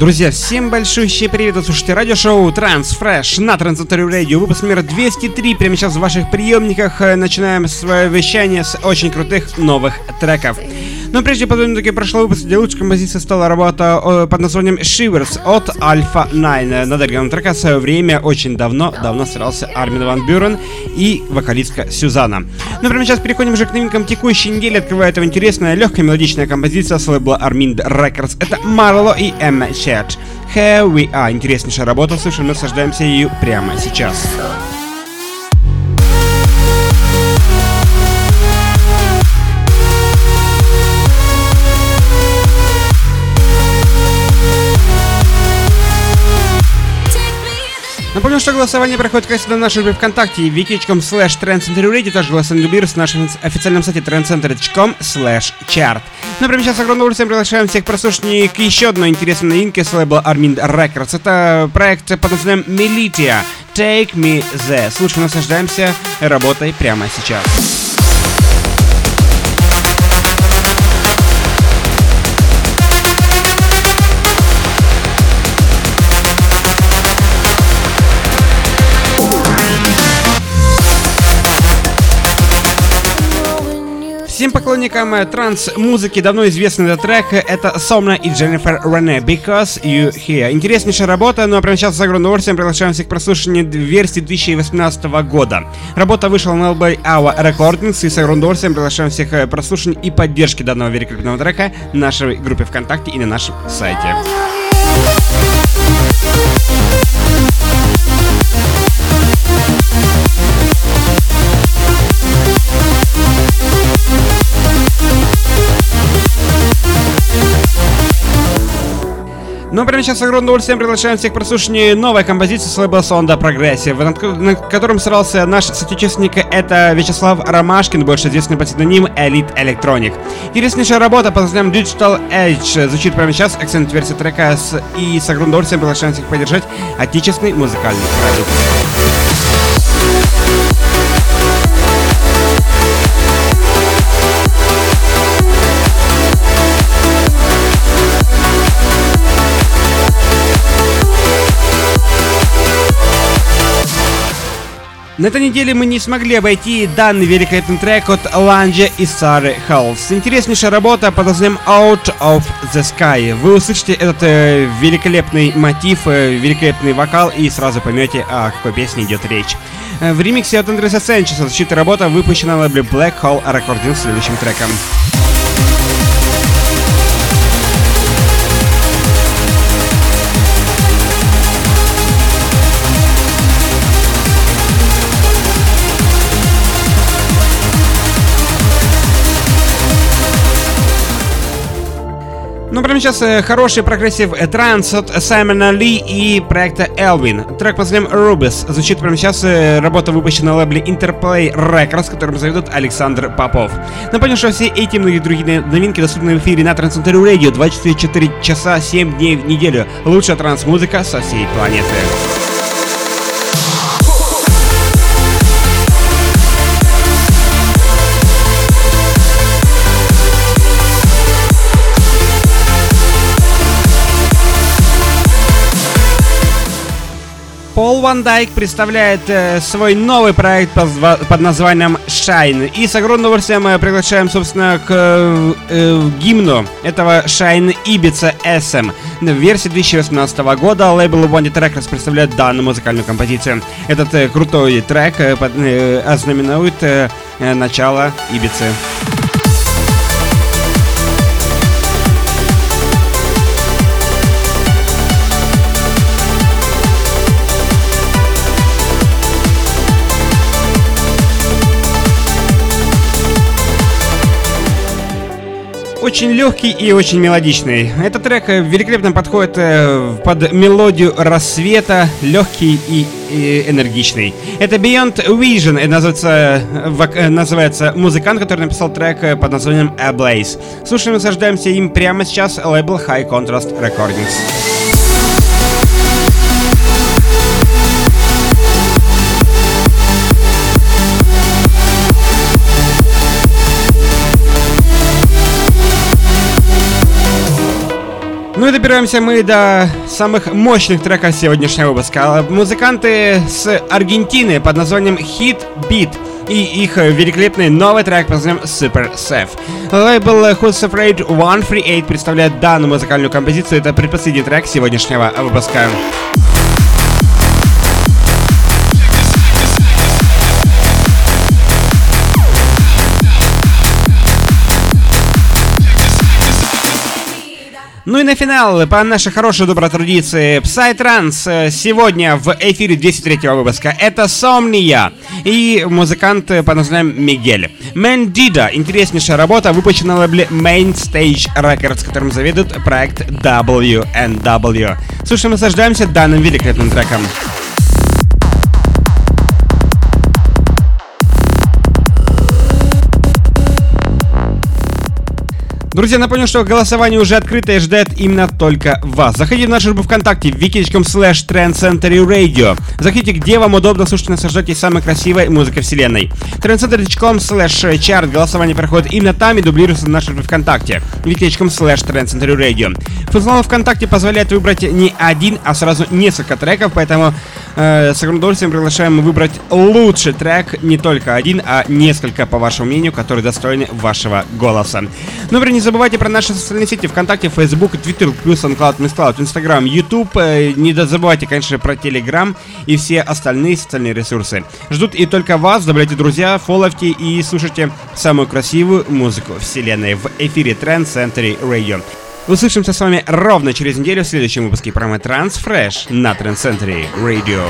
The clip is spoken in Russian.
Друзья, всем большущий привет, вы слушаете радиошоу Transfresh на Трансаторе Радио, выпуск номер 203, прямо сейчас в ваших приемниках. Э, начинаем свое вещание с очень крутых новых треков. Но прежде подводим прошлый выпуск, где лучшей композицией стала работа под названием Shivers от Alpha 9. Над оригиналом трека в свое время очень давно, давно старался Армин Ван Бюрен и вокалистка Сюзанна. Ну, прямо сейчас переходим уже к новинкам текущей недели. Открывает его интересная, легкая мелодичная композиция с лейбла Armin Records. Это Марло и Эмма Church. Here we are. Интереснейшая работа, слушаем, наслаждаемся ее прямо сейчас. Сейчас. Что голосование проходит, всегда, на группе ВКонтакте wiki.com slash trendcenterradio, также голосование любирс на нашем официальном сайте trendcenter.com slash chart. Ну, прямо сейчас с огромным приглашаем всех прослушать к еще одной интересной новинке с лейбла Armin Records. Это проект под названием Militia Take Me The. Слушаем, наслаждаемся работой прямо сейчас. Всем поклонникам э, транс-музыки давно известный этот трек. Это Сомна и Дженнифер Рене Because You Here. Интереснейшая работа, но прямо сейчас с огромным удовольствием приглашаем всех к прослушиванию версии 2018 года. Работа вышла на LB Hour Recordings и с огромным удовольствием приглашаем всех к прослушиванию и поддержке данного великолепного трека в нашей группе ВКонтакте и на нашем сайте. Ну, прямо сейчас с огромным приглашаем всех к прослушиванию новой композиции с лейбла Progressive, над, над которым старался наш соотечественник, это Вячеслав Ромашкин, больше известный под псевдоним Elite Electronic. Интереснейшая работа под названием Digital Edge звучит прямо сейчас, акцент версия трека, с, и с огромным удовольствием приглашаем всех поддержать отечественный музыкальный продукт. На этой неделе мы не смогли обойти данный великолепный трек от Ланджа и Сары Халс. Интереснейшая работа под названием Out of the Sky. Вы услышите этот э, великолепный мотив, э, великолепный вокал и сразу поймете, о какой песне идет речь. Э, в ремиксе от Андреса Сенчеса защита работа выпущена на лейбле Black Hole Recording следующим треком. Ну, прямо сейчас э, хороший progressive э, транс от Саймона Ли и проекта Alvin. Трек под названием Rubis звучит прямо сейчас. Э, работа выпущена на лейбле Interplay Records, которым заведует Александр Попов. Напомню, что все эти многие другие новинки доступны в эфире на Trance Century Radio 24 часа 7 дней в неделю. Лучшая транс-музыка со всей планеты. Пол Ван Дайк представляет э, свой новый проект под, названием Shine. И с огромным удовольствием мы приглашаем, собственно, к э, э, гимну этого Shine Ibiza SM. В версии 2018 года лейбл Wanted Records представляет данную музыкальную композицию. Этот э, крутой трек э, под, э, ознаменует э, начало Ибицы. Очень легкий и очень мелодичный. Этот трек э, великолепно подходит э, под мелодию рассвета, легкий и, и энергичный. Это Beyond Vision, это называется, э, называется музыкант, который написал трек под названием Ablaze. Слушаем и наслаждаемся им прямо сейчас, лейбл High Contrast Recordings. Добираемся мы до самых мощных треков сегодняшнего выпуска. Музыканты с Аргентины под названием Hit Beat и их великолепный новый трек под названием Super Safe. Лейбл Who's Afraid 138 представляет данную музыкальную композицию. Это предпоследний трек сегодняшнего выпуска. Ну и на финал, по нашей хорошей доброй традиции, Psytrance сегодня в эфире 203 выпуска. Это Сомния и музыкант по названием Мигель. Мендида, интереснейшая работа, выпущена на лейбле Main Stage Records, которым заведует проект WNW. Слушаем и наслаждаемся данным великолепным треком. Друзья, напомню, что голосование уже открыто и ждет именно только вас. Заходите в нашу группу ВКонтакте wiki.com slash radio. Заходите, где вам удобно слушать и наслаждайтесь самой красивой музыкой вселенной. trendcentury.com slash chart. Голосование проходит именно там и дублируется в нашей группе ВКонтакте wiki.com slash radio. Функционал ВКонтакте позволяет выбрать не один, а сразу несколько треков, поэтому э, с удовольствием приглашаем выбрать лучший трек, не только один, а несколько, по вашему мнению, которые достойны вашего голоса. Ну, не забывайте про наши социальные сети ВКонтакте, Facebook, Twitter, плюс SoundCloud, MissCloud, Instagram, YouTube. Э, не забывайте, конечно, про Telegram и все остальные социальные ресурсы. Ждут и только вас. Добавляйте друзья, фолловьте и слушайте самую красивую музыку вселенной в эфире Trend Century Radio. Услышимся с вами ровно через неделю в следующем выпуске программы Transfresh на Trend Century Radio.